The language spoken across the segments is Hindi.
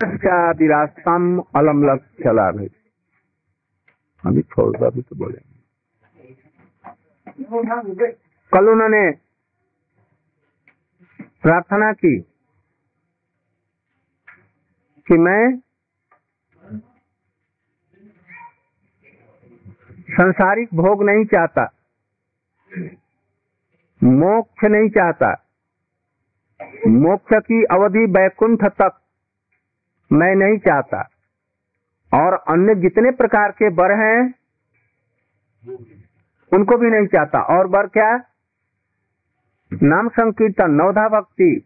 विरास्तम अलम लग चला भाई अभी थोड़ा भी तो बोले। कल उन्होंने प्रार्थना की कि मैं संसारिक भोग नहीं चाहता, मोक्ष नहीं चाहता, मोक्ष की अवधि बैकुंठ तक मैं नहीं चाहता। और अन्य जितने प्रकार के बर हैं, उनको भी नहीं चाहता। और बर क्या? नाम संकीर्तन, नवधा भक्ति।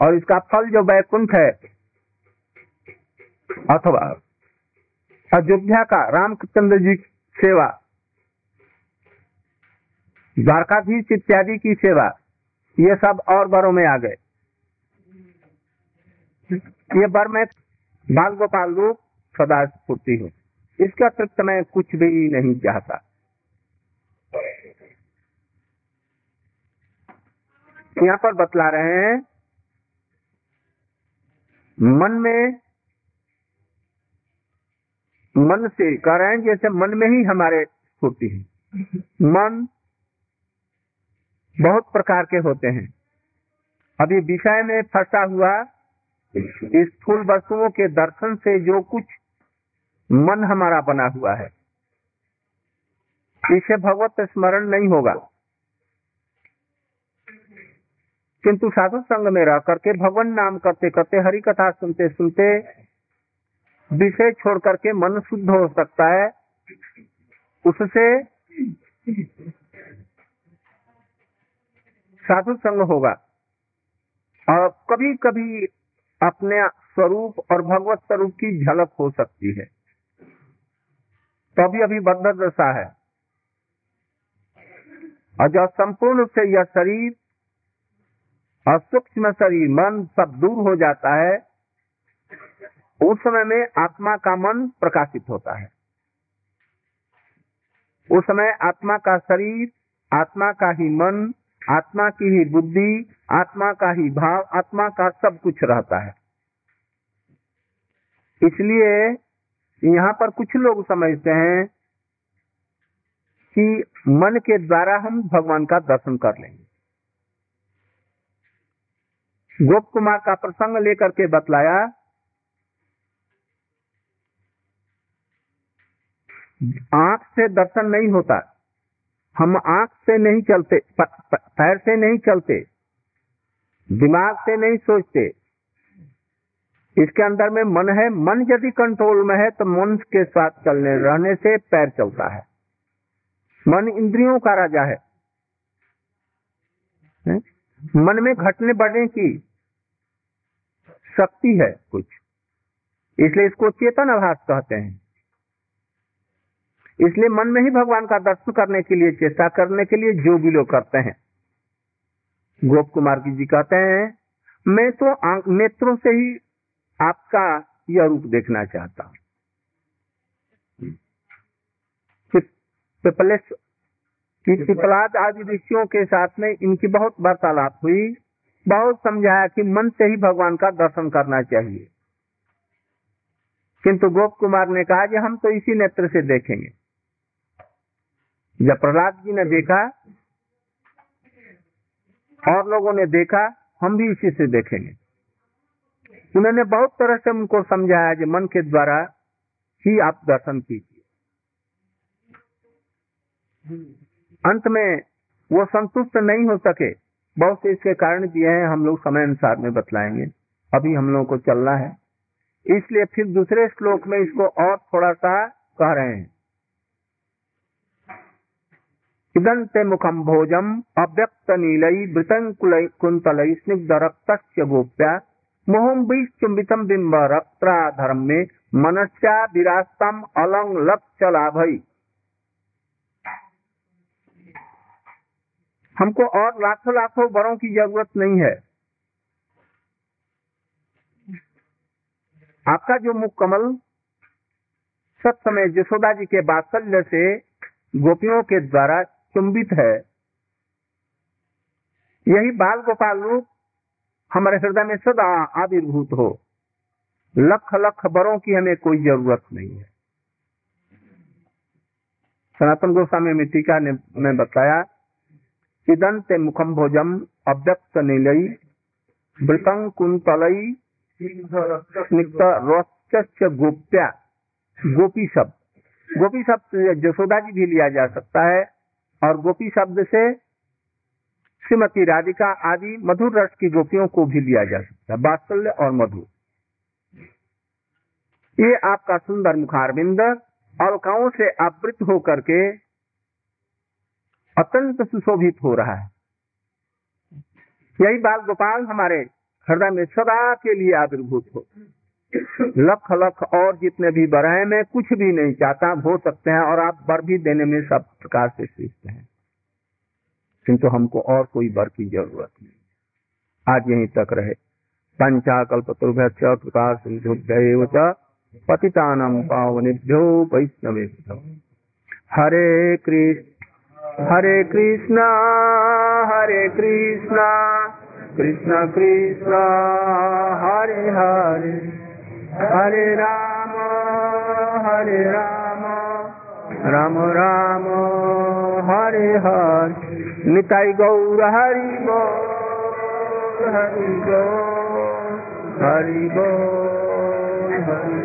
और इसका फल जो बैकुंठ है, अथवा अयोध्या का रामचंद्र जी सेवा, द्वारकाधीश इत्यादि की सेवा, ये सब और बरों में आ गए। ये बर में बाल गोपाल रूप सदा स्फूर्ति हूँ। इसके अतिरिक्त मैं कुछ भी नहीं चाहता। यहाँ पर बतला रहे हैं, मन में, मन से कह रहे हैं जैसे मन में ही हमारे स्फूर्ति है। मन बहुत प्रकार के होते हैं। अभी विषय में फंसा हुआ स्थूल वस्तुओं के दर्शन से जो कुछ मन हमारा बना हुआ है, इसे भगवत स्मरण नहीं होगा। किंतु साधु संग में रह करके, भगवान नाम करते करते हरि कथा सुनते सुनते, विषय छोड़ करके मन शुद्ध हो सकता है, उससे साधु संग होगा। और कभी कभी अपने स्वरूप और भगवत स्वरूप की झलक हो सकती है। तभी अभी बद्ध दशा है। और जब संपूर्ण रूप से यह शरीर और सूक्ष्म शरीर, मन सब दूर हो जाता है, उस समय में आत्मा का मन प्रकाशित होता है। उस समय आत्मा का शरीर, आत्मा का ही मन आत्मा की ही बुद्धि, आत्मा का ही भाव, आत्मा का सब कुछ रहता है। इसलिए यहाँ पर कुछ लोग समझते हैं कि मन के द्वारा हम भगवान का दर्शन कर लेंगे। गोप कुमार का प्रसंग लेकर के बतलाया, आँख से दर्शन नहीं होता। हम आँख से नहीं चलते पैर से नहीं चलते, दिमाग से नहीं सोचते। इसके अंदर में मन है, मन यदि कंट्रोल में है तो मन के साथ चलने, रहने से पैर चलता है। मन इंद्रियों का राजा है? मन में घटने बढ़ने की शक्ति है कुछ। इसलिए इसको चेतन आभास कहते हैं। इसलिए मन में ही भगवान का दर्शन करने के लिए, चेष्टा करने के लिए जो भी लोग करते हैं। गोप कुमार की जी कहते हैं, मैं तो नेत्रों से ही आपका यह रूप देखना चाहता हूँ। पिपलाद आदि ऋषियों के साथ में इनकी बहुत वार्तालाप हुई। बहुत समझाया कि मन से ही भगवान का दर्शन करना चाहिए। किंतु गोप कुमार ने कहा कि हम तो इसी नेत्र से देखेंगे। जब प्रहलाद जी ने देखा, और लोगों ने देखा, हम भी इसी से देखेंगे। उन्होंने बहुत तरह से उनको समझाया कि मन के द्वारा ही आप दर्शन कीजिए। अंत में वो संतुष्ट नहीं हो सके। बहुत से इसके कारण दिए हैं, हम लोग समय अनुसार में बतलाएँगे। अभी हम लोगों को चलना है। इसलिए फिर दूसरे श्लोक में इसको और थोड़ा सा कह रहे हैं। इदंते मुखम भोजम अव्यक्त नीलई वृतंकुल कुंतल स्निग्ध रक्त गोप्या मोहम चुंबितम बिंब रक्त्राधर्म में मनस्या विरास्तम अलंग लक्ष्य लाभई हमको और लाखों लाखों बरों की ज़रूरत नहीं है। आपका जो मुख कमल सत समय यशोदा जी के बात्सल्य से गोपियों के द्वारा चुंबित है। यही बाल गोपाल रूप हमारे हृदय में सदा आविर्भूत हो। लख लख बरों की हमें कोई ज़रूरत नहीं है। सनातन गोस्वामी में टीका ने, मैं बताया इदंत मुखम भोजम अव्यक्त नीलई वृतंग कुंतलई गोप्या, गोपी शब्द। गोपी शब्द जसोदा जी भी लिया जा सकता है। और गोपी शब्द से श्रीमती राधिका आदि मधुर रस की गोपियों को भी लिया जा सकता है, बात्सल्य और मधुर ये आपका सुंदर मुखारबिंद अलकाओं से आवृत होकर के अत्यंत सुशोभित हो रहा है। यही बाल गोपाल हमारे हृदय में सदा के लिए आविर्भूत हो। लख लख और जितने भी बर हैं, मैं कुछ भी नहीं चाहता, हो सकते हैं और आप बर भी देने में सब प्रकार से श्रेष्ठ हैं। किंतु हमको और कोई बर की ज़रूरत नहीं। आज यहीं तक रहे। पंचाकल्प कृपा सिंधु पतितानम पावनेभ्यो वैष्णवे हरे कृष्ण हरे कृष्ण हरे कृष्ण कृष्ण कृष्ण, हरे हरे। হরে রাম হরে রাম রাম রাম, হরে হর। নিতাই গৌর হরি হরি গো হরি গো হরি